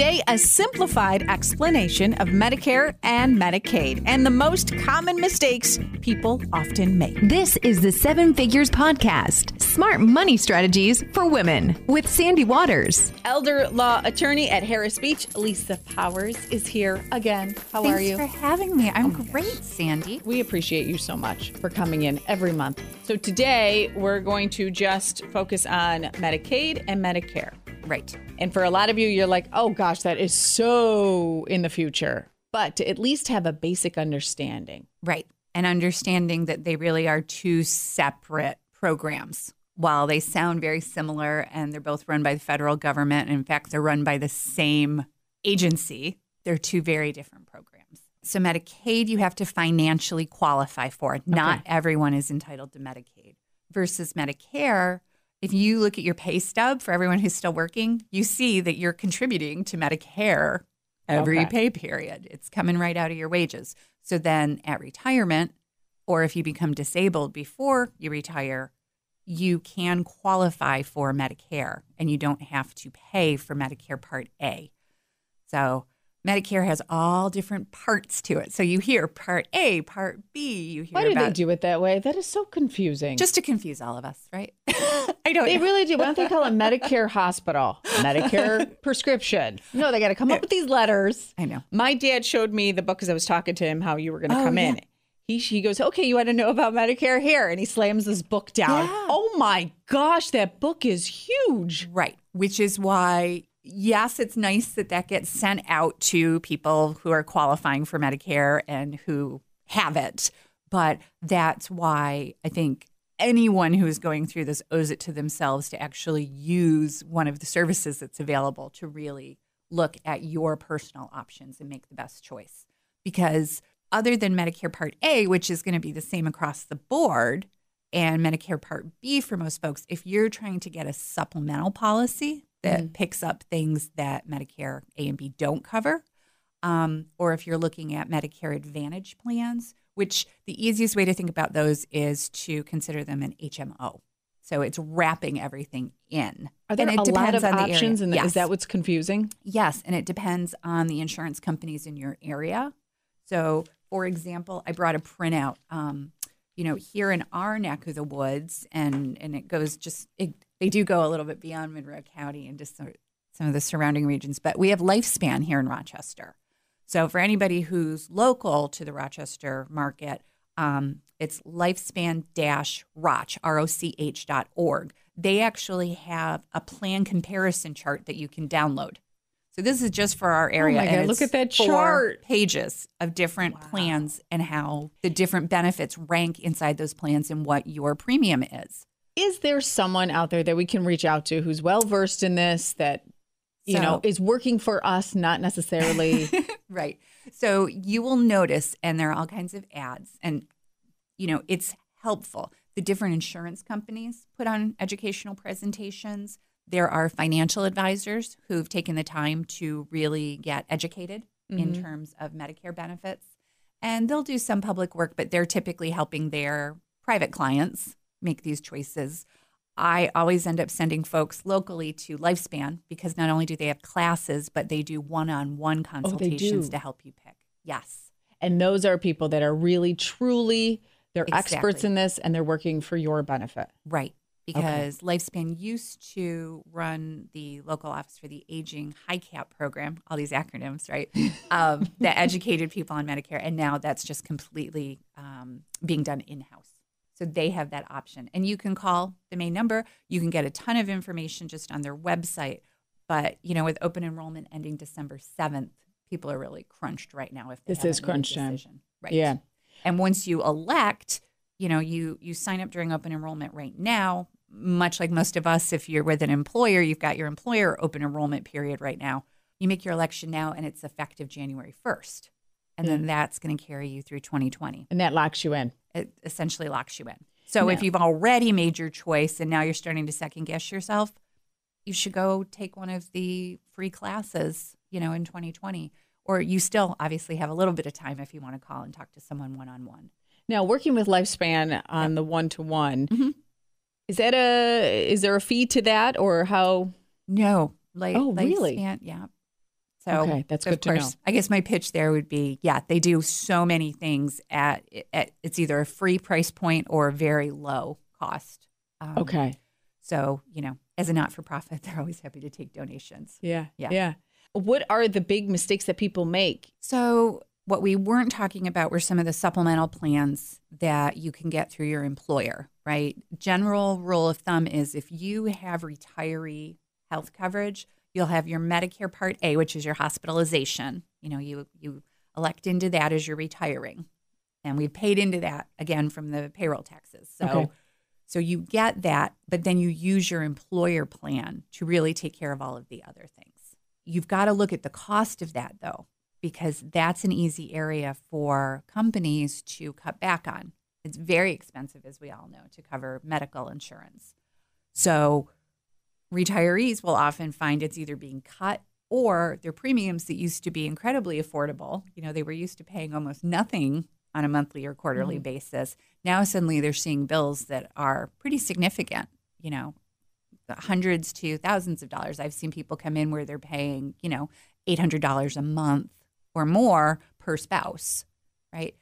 Today, a simplified explanation of Medicare and Medicaid and the most common mistakes people often make. This is the Seven Figures Podcast Smart Money Strategies for Women with Sandy Waters. Elder law attorney at Harris Beach, Lisa Powers, is here again. How Thanks are you? Thanks for having me. I'm oh great, Sandy. We appreciate you so much for coming in every month. So today we're going to just focus on Medicaid and Medicare. Right. And for a lot of you, you're like, oh gosh, that is so in the future. But to at least have a basic understanding. Right. And understanding that they really are two separate programs. While they sound very similar and they're both run by the federal government, and in fact, they're run by the same agency, they're two very different programs. So, Medicaid, you have to financially qualify for. Not everyone is entitled to Medicaid. Versus Medicare, if you look at your pay stub for everyone who's still working, you see that you're contributing to Medicare every Okay. pay period. It's coming right out of your wages. So then at retirement, or if you become disabled before you retire, you can qualify for Medicare and you don't have to pay for Medicare Part A. So Medicare has all different parts to it. So you hear Part A, Part B, you hear Why do about they do it that way? That is so confusing. just to confuse all of us, right? I don't They know. really do. Why don't they call it Medicare hospital, Medicare prescription? No, they got to come up with these letters. I know. My dad showed me the book because I was talking to him how you were going to Oh, come yeah. in. He, he goes, okay, you want to know about Medicare here? And he slams this book down. Yeah. Oh my gosh, that book is huge. Right. Which is why, yes, it's nice that that gets sent out to people who are qualifying for Medicare and who have it. But that's why I think anyone who is going through this owes it to themselves to actually use one of the services that's available to really look at your personal options and make the best choice. Because other than Medicare Part A, which is going to be the same across the board, and Medicare Part B for most folks, if you're trying to get a supplemental policy that picks up things that Medicare A and B don't cover, um, or if you're looking at Medicare Advantage plans, which the easiest way to think about those is to consider them an HMO. So it's wrapping everything in. Are there and it a lot depends of on the area. options? And yes. is that what's confusing? Yes, and it depends on the insurance companies in your area. So, for example, I brought a printout. Um, you know, here in our neck of the woods, and and it goes just it, they do go a little bit beyond Monroe County and just some, some of the surrounding regions. But we have Lifespan here in Rochester. So for anybody who's local to the Rochester market, um, it's lifespan roch, dot org. They actually have a plan comparison chart that you can download. So this is just for our area. Oh my and God, look at that chart. Pages of different plans and how the different benefits rank inside those plans and what your premium is. Is there someone out there that we can reach out to who's well versed in this that you So- know is working for us, not necessarily? Right. So you will notice, and there are all kinds of ads, and you know it's helpful. The different insurance companies put on educational presentations. There are financial advisors who've taken the time to really get educated in mm-hmm. terms of Medicare benefits, and they'll do some public work, but they're typically helping their private clients make these choices. I always end up sending folks locally to Lifespan because not only do they have classes, but they do one-on-one consultations do. to help you pick. Yes. and those are people that are really, truly, they're experts in this, and they're working for your benefit. Right. Because Lifespan used to run the local office for the aging HIICAP program, all these acronyms, right? Um, that educated people on Medicare. And now that's just completely um, being done in house. So they have that option. And you can call the main number. You can get a ton of information just on their website. But, you know, with open enrollment ending December 7th, people are really crunched right now if This is haven't made a crunch time. Right. Yeah. And once you elect, you know, you you sign up during open enrollment right now, much like most of us, if you're with an employer, you've got your employer open enrollment period right now. You make your election now and it's effective January 1st. And then mm. that's going to carry you through 2020. And that locks you in. It essentially locks you in. So if you've already made your choice and now you're starting to second guess yourself, you should go take one of the free classes, you know, in 2020. Or you still obviously have a little bit of time if you want to call and talk to someone one on one. Now, working with Lifespan on the one to one, is that a is there a fee to that or how? No, like Oh, really? yeah. So Okay, that's of good to know. I guess my pitch there would be, yeah, they do so many things at, at it's either a free price point or a very low cost. Um, Okay. So you know, as a not for profit, they're always happy to take donations. Yeah. Yeah. Yeah. What are the big mistakes that people make? So, what we weren't talking about were some of the supplemental plans that you can get through your employer, right? General rule of thumb is if you have retiree health coverage, you'll have your Medicare Part A, which is your hospitalization. You know, you you elect into that as you're retiring. And we've paid into that again from the payroll taxes. So Okay. so you get that, but then you use your employer plan to really take care of all of the other things. You've got to look at the cost of that though, because that's an easy area for companies to cut back on. It's very expensive, as we all know, to cover medical insurance. So retirees will often find it's either being cut or their premiums that used to be incredibly affordable. You know, they were used to paying almost nothing on a monthly or quarterly mm-hmm. basis. Now suddenly they're seeing bills that are pretty significant, you know, hundreds to thousands of dollars. I've seen people come in where they're paying, you know, $800 a month or more per spouse, right?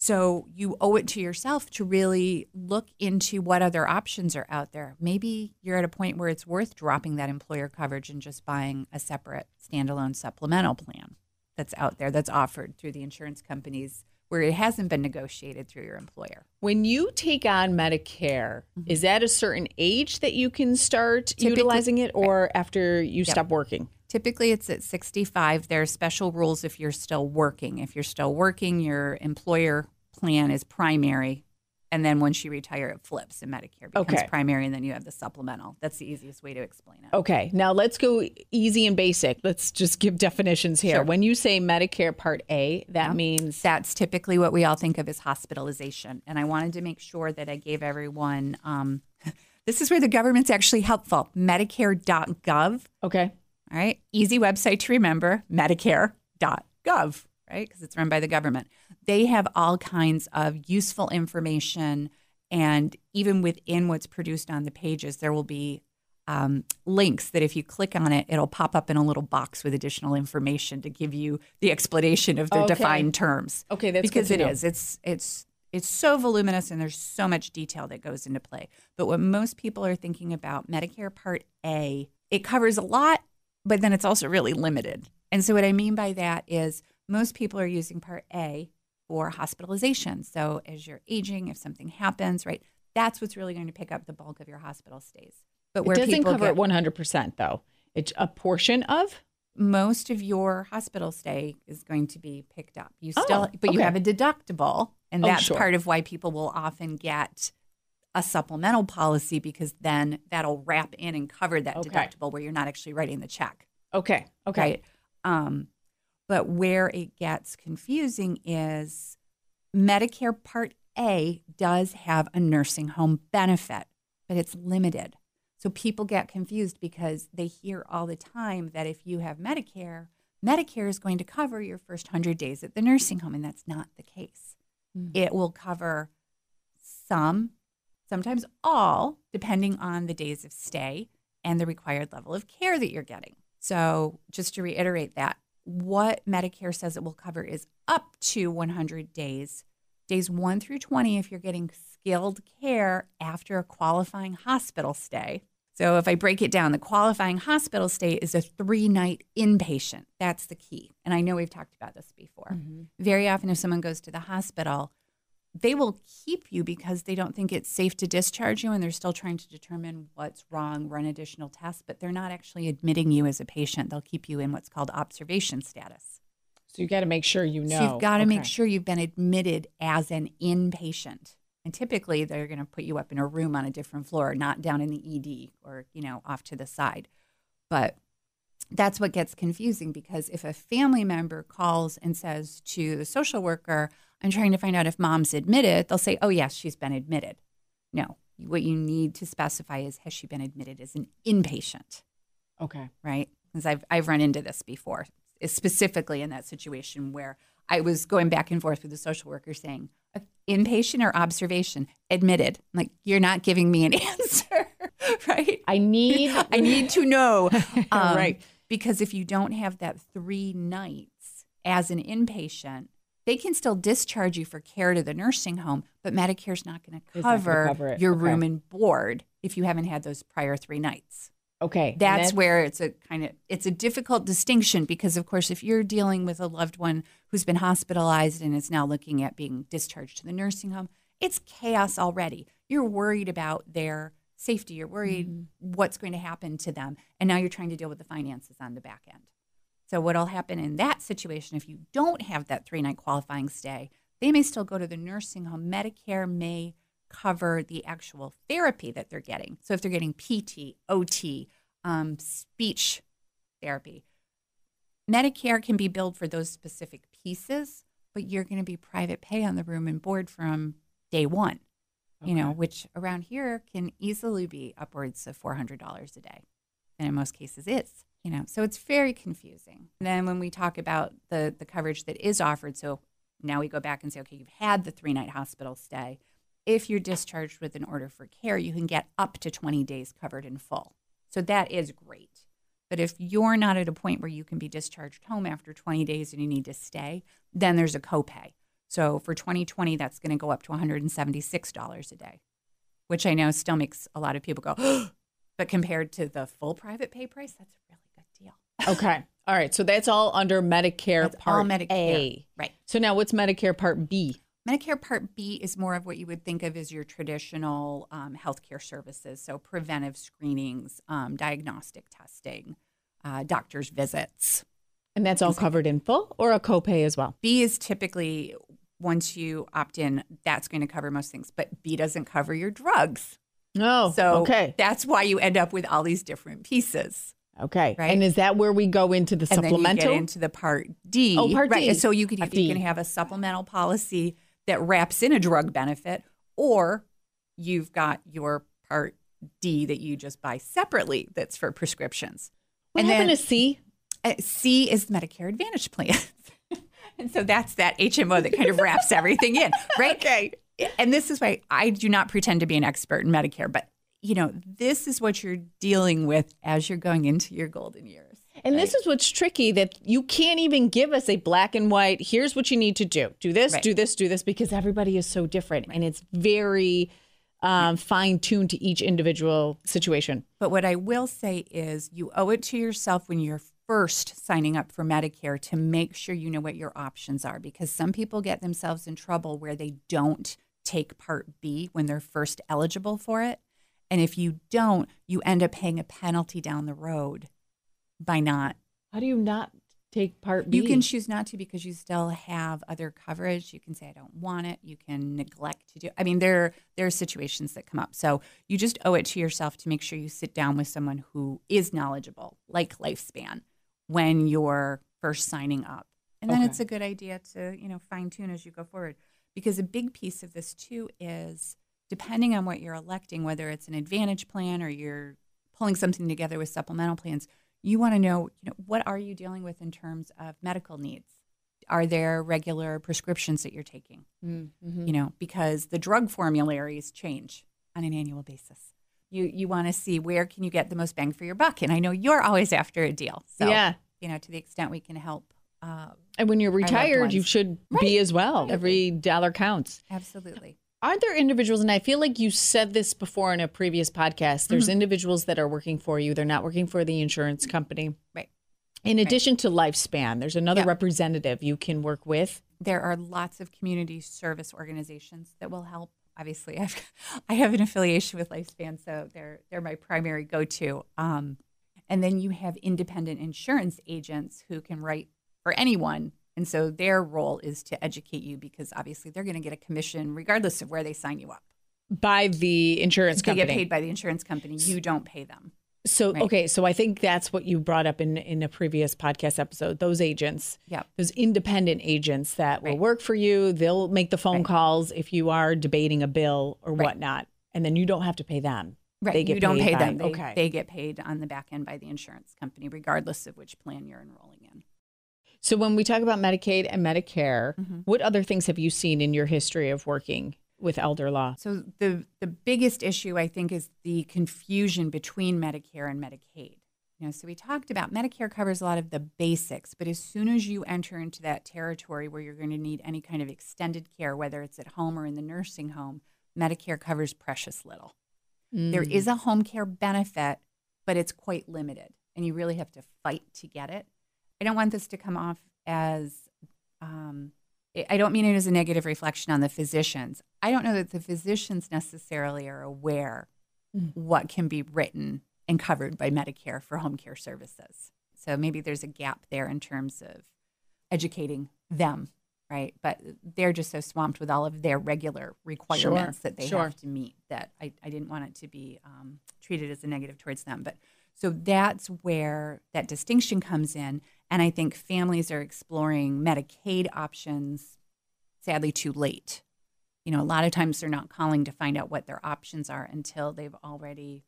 So you owe it to yourself to really look into what other options are out there. Maybe you're at a point where it's worth dropping that employer coverage and just buying a separate standalone supplemental plan that's out there that's offered through the insurance companies where it hasn't been negotiated through your employer. When you take on Medicare, mm-hmm. is that a certain age that you can start Typically- utilizing it or after you stop working? Typically, it's at 65. There are special rules if you're still working. If you're still working, your employer plan is primary. And then once you retire, it flips and Medicare becomes Okay. primary. And then you have the supplemental. That's the easiest way to explain it. Okay, now let's go easy and basic. Let's just give definitions here. Sure. When you say Medicare Part A, that means That's typically what we all think of as hospitalization. And I wanted to make sure that I gave everyone um, this is where the government's actually helpful Medicare.gov. okay. All right. Easy website to remember medicare.gov, right? Because it's run by the government. They have all kinds of useful information. And even within what's produced on the pages, there will be um, links that if you click on it, it'll pop up in a little box with additional information to give you the explanation of the Okay. defined terms. Okay, that's because it know. is. It's it's it's so voluminous and there's so much detail that goes into play. But what most people are thinking about Medicare Part A, it covers a lot, but then it's also really limited. And so what I mean by that is most people are using Part A for hospitalization. So as you're aging, if something happens, right, that's what's really going to pick up the bulk of your hospital stays. But It doesn't people cover get- it 100% though. It's a portion of? most of your hospital stay is going to be picked up. You still, Oh, but you have a deductible, and Oh, that's sure. part of why people will often get a supplemental policy because then that'll wrap in and cover that Okay. deductible where you're not actually writing the check. Okay. Okay. Right. Um, but where it gets confusing is Medicare Part A does have a nursing home benefit, but it's limited. So people get confused because they hear all the time that if you have Medicare, Medicare is going to cover your first 100 days at the nursing home, and that's not the case. It will cover some, sometimes all, depending on the days of stay and the required level of care that you're getting. So, just to reiterate that, what Medicare says it will cover is up to 100 days, days 1 through 20 if you're getting skilled care after a qualifying hospital stay. So, if I break it down, the qualifying hospital stay is a three night inpatient. That's the key. And I know we've talked about this before. Mm-hmm. Very often, if someone goes to the hospital, they will keep you because they don't think it's safe to discharge you and they're still trying to determine what's wrong, run additional tests, but they're not actually admitting you as a patient. They'll keep you in what's called observation status. So you got to make sure you know. So you've got to make sure you've been admitted as an inpatient. And typically they're going to put you up in a room on a different floor, not down in the ED or, you know, off to the side. But that's what gets confusing because if a family member calls and says to the social worker, I'm trying to find out if mom's admitted, they'll say, Oh, yes, she's been admitted. No, what you need to specify is has she been admitted as an inpatient, Okay. right? Because I've, I've run into this before, specifically in that situation where I was going back and forth with the social worker saying, "Uh, Inpatient or observation? Admitted. I'm like, you're not giving me an answer, right? I need. I need to know. Um, right. Because if you don't have that three nights as an inpatient, they can still discharge you for care to the nursing home, but Medicare's not going to It's not gonna cover, your Okay. room and board if you haven't had those prior three nights. Okay. That's then- where it's a kind of it's a difficult distinction because of course if you're dealing with a loved one who's been hospitalized and is now looking at being discharged to the nursing home, it's chaos already. You're worried about their safety, you're worried Mm-hmm. what's going to happen to them, and now you're trying to deal with the finances on the back end. So what'll happen in that situation if you don't have that 3-night qualifying stay, they may still go to the nursing home. Medicare may cover the actual therapy that they're getting. So if they're getting PT, OT, um, speech therapy, Medicare can be billed for those specific pieces, but you're going to be private pay on the room and board from day one. You know, which around here can easily be upwards of four hundred dollars a day, and in most cases is. You know, so it's very confusing. And then when we talk about the the coverage that is offered, so now we go back and say, okay, you've had the three night hospital stay. If you're discharged with an order for care, you can get up to 20 days covered in full. So that is great. But if you're not at a point where you can be discharged home after 20 days and you need to stay, then there's a copay. So for 2020, that's going to go up to $176 a day, which I know still makes a lot of people go, but compared to the full private pay price, that's a really good deal. Okay. All right. So that's all under Medicare That's Part all Medicare. A. Right. So now what's Medicare Part B? Medicare Part B is more of what you would think of as your traditional um, healthcare services, so preventive screenings, um, diagnostic testing, uh, doctor's visits. And that's all covered in full or a copay as well? B is typically once you opt in, that's going to cover most things, but B doesn't cover your drugs. No. So okay. that's why you end up with all these different pieces. Okay. Right. And is that where we go into the And then supplemental? get into the Part D. Oh, Part right. D. So you if you can have a supplemental policy that wraps in a drug benefit, or you've got your Part D that you just buy separately that's for prescriptions. what and happened then- to C? Uh, C is Medicare Advantage plan. and so that's that HMO that kind of wraps everything in, right? Okay. And this is why I do not pretend to be an expert in Medicare, but you know, this is what you're dealing with as you're going into your golden years. And this is what's tricky that you can't even give us a black and white, here's what you need to do. Do this, Right. do this, do this, because everybody is so different and it's very um, fine tuned to each individual situation. But what I will say is you owe it to yourself when you're first signing up for Medicare to make sure you know what your options are because some people get themselves in trouble where they don't take Part B when they're first eligible for it. And if you don't, you end up paying a penalty down the road by not. How do you not take part B? You can choose not to because you still have other coverage. You can say I don't want it. You can neglect to do. I mean, there there are situations that come up. So you just owe it to yourself to make sure you sit down with someone who is knowledgeable, like Lifespan, when you're first signing up. And then Okay. it's a good idea to you know fine tune as you go forward, because a big piece of this too is depending on what you're electing, whether it's an Advantage plan or you're pulling something together with supplemental plans, you want to know, you know, what are you dealing with in terms of medical needs? Are there regular prescriptions that you're taking? Mm-hmm. You know, because the drug formularies change on an annual basis. You you want to see where can you get the most bang for your buck, and I know you're always after a deal. So yeah. you know, to the extent we can help, uh, And when you're retired, you should Right. be as well. Every dollar counts. absolutely. Aren't there individuals, and I feel like you said this before in a previous podcast, there's Mm-hmm. individuals that are working for you, they're not working for the insurance company. Right. In addition to Lifespan, there's another Yeah. representative you can work with. there are lots of community service organizations that will help. Obviously, I've I have an affiliation with Lifespan, so they're they're my primary go to. Um, and then you have independent insurance agents who can write for anyone, and so their role is to educate you because obviously they're going to get a commission regardless of where they sign you up. By the insurance They company. get paid by the insurance company. You don't pay them. So Right. okay, so I think that's what you brought up in in a previous podcast episode. Those agents, yeah, those independent agents that will work for you. They'll make the phone Right. calls if you are debating a bill or Right. whatnot, and then you don't have to pay them. Right. They get you don't paid pay them. They, okay. they get paid on the back end by the insurance company, regardless of which plan you're enrolling in. So when we talk about Medicaid and Medicare, Mm-hmm. what other things have you seen in your history of working with elder law? So the the biggest issue I think is the confusion between Medicare and Medicaid. You know, so we talked about Medicare covers a lot of the basics, but as soon as you enter into that territory where you're going to need any kind of extended care, whether it's at home or in the nursing home, Medicare covers precious little. There is a home care benefit, but it's quite limited, and you really have to fight to get it. I don't want this to come off as um, I- don't mean it as a negative reflection on the physicians. I don't know that the physicians necessarily are aware what can be written and covered by Medicare for home care services. So maybe there's a gap there in terms of educating them, right? But they're just so swamped with all of their regular requirements that they sure. have to meet that I, I didn't want it to be um, treated as a negative towards them. But so that's where that distinction comes in. And I think families are exploring Medicaid options, sadly, too late. You know, a lot of times they're not calling to find out what their options are until they've already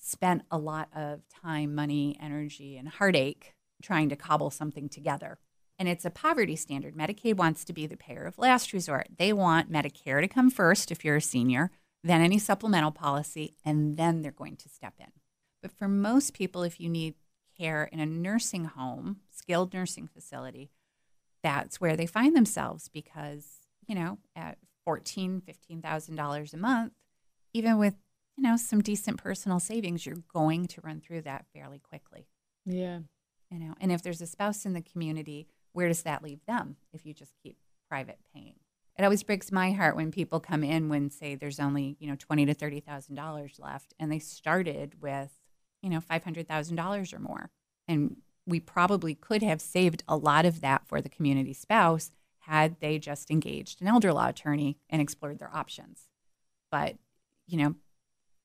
spent a lot of time, money, energy, and heartache trying to cobble something together. And it's a poverty standard. Medicaid wants to be the payer of last resort. They want Medicare to come first if you're a senior, then any supplemental policy, and then they're going to step in. But for most people, if you need care in a nursing home, skilled nursing facility, that's where they find themselves because, you know, at $14,000, $15,000 a month, even with, you know, some decent personal savings, you're going to run through that fairly quickly. Yeah. You know, and if there's a spouse in the community, where does that leave them if you just keep private paying? It always breaks my heart when people come in when say there's only, you know, twenty to thirty thousand dollars left and they started with, you know, five hundred thousand dollars or more. And we probably could have saved a lot of that for the community spouse had they just engaged an elder law attorney and explored their options. But, you know,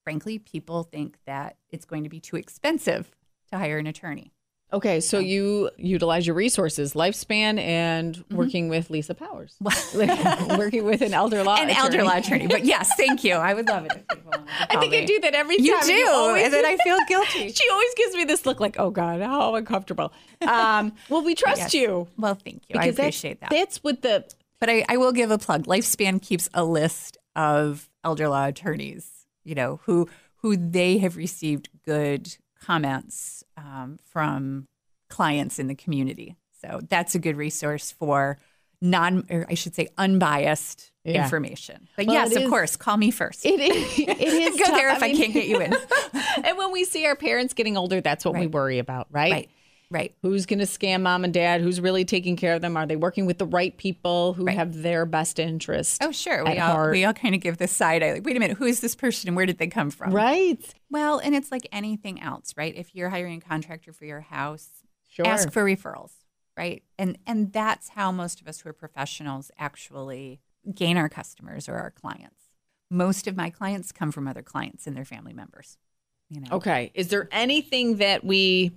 frankly, people think that it's going to be too expensive to hire an attorney. Okay, so you utilize your resources, lifespan, and working with Lisa Powers, working with an elder law an attorney. elder law attorney. But yes, thank you. I would love it if people wanted to I think I do that every time. You do, always- and then I feel guilty. she always gives me this look like, oh God, how uncomfortable. Um, well, we trust Yes. you. Well, thank you. I that's- appreciate that. That's what the But I, I will give a plug. Lifespan keeps a list of elder law attorneys, you know, who who they have received good comments um, from clients in the community. So that's a good resource for non, or I should say, unbiased Yeah. information. But Well, yes, of is- course, call me first. it is. It is Go tough. there if I, mean- can't get you in. and when we see our parents getting older, that's what we worry about, right? right, right. Who's going to scam mom and dad? Who's really taking care of them? Are they working with the right people who Right. have their best interest? Oh, sure. We all, heart? we all kind of give this side eye. Like, wait a minute, who is this person and where did they come from? Right. Well, and it's like anything else, right? If you're hiring a contractor for your house, Sure. ask for referrals, right? And and that's how most of us who are professionals actually gain our customers or our clients. Most of my clients come from other clients and their family members. You know. Okay. Is there anything that we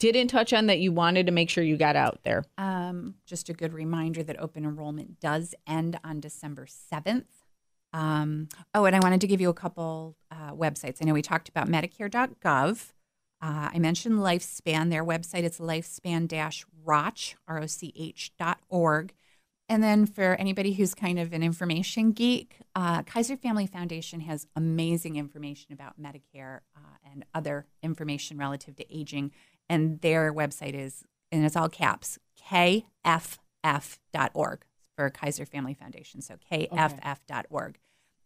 didn't touch on that you wanted to make sure you got out there? Um, just a good reminder that open enrollment does end on December 7th. Um, oh, and I wanted to give you a couple uh, websites. I know we talked about Medicare.gov. Uh, I mentioned Lifespan. Their website is lifespan-roch, R-O-C-H dot org. And then for anybody who's kind of an information geek, uh, Kaiser Family Foundation has amazing information about Medicare uh, and other information relative to aging. And their website is, and it's all caps, kff.org for Kaiser Family Foundation. So kff.org.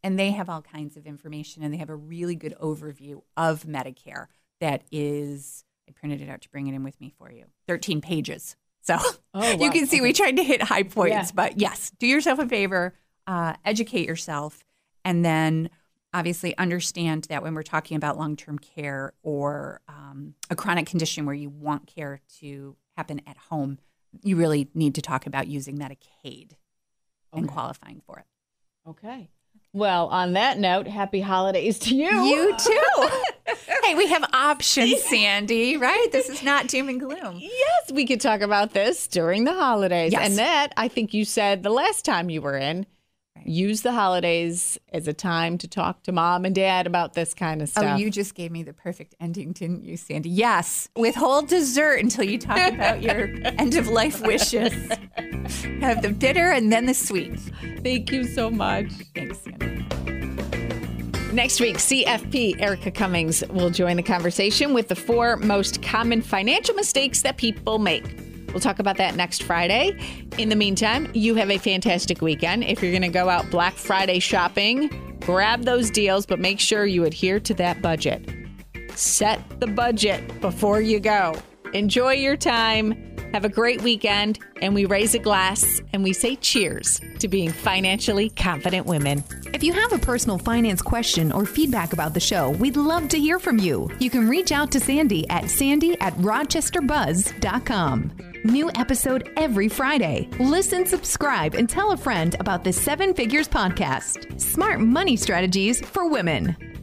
And they have all kinds of information and they have a really good overview of Medicare that is, I printed it out to bring it in with me for you, 13 pages. So Oh, you can see we tried to hit high points, Yeah. but yes, do yourself a favor, uh, educate yourself, and then obviously understand that when we're talking about long term care or um, a chronic condition where you want care to happen at home, you really need to talk about using Medicaid and qualifying for it. Okay. Well, on that note, happy holidays to you. You too. hey, we have options, Sandy, right? This is not doom and gloom. Yes, we could talk about this during the holidays. Yes. And that, I think you said the last time you were in. Use the holidays as a time to talk to mom and dad about this kind of oh, stuff. Oh, you just gave me the perfect ending, didn't you, Sandy? Yes. Withhold dessert until you talk about your end of life wishes. Have the bitter and then the sweet. Thank you so much. Thanks, Sandy. Next week, CFP Erica Cummings will join the conversation with the four most common financial mistakes that people make. We'll talk about that next Friday. In the meantime, you have a fantastic weekend. If you're going to go out Black Friday shopping, grab those deals, but make sure you adhere to that budget. Set the budget before you go. Enjoy your time. Have a great weekend. And we raise a glass and we say cheers to being financially confident women. If you have a personal finance question or feedback about the show, we'd love to hear from you. You can reach out to Sandy at sandy at rochesterbuzz.com. New episode every Friday. Listen, subscribe, and tell a friend about the Seven Figures Podcast Smart Money Strategies for Women.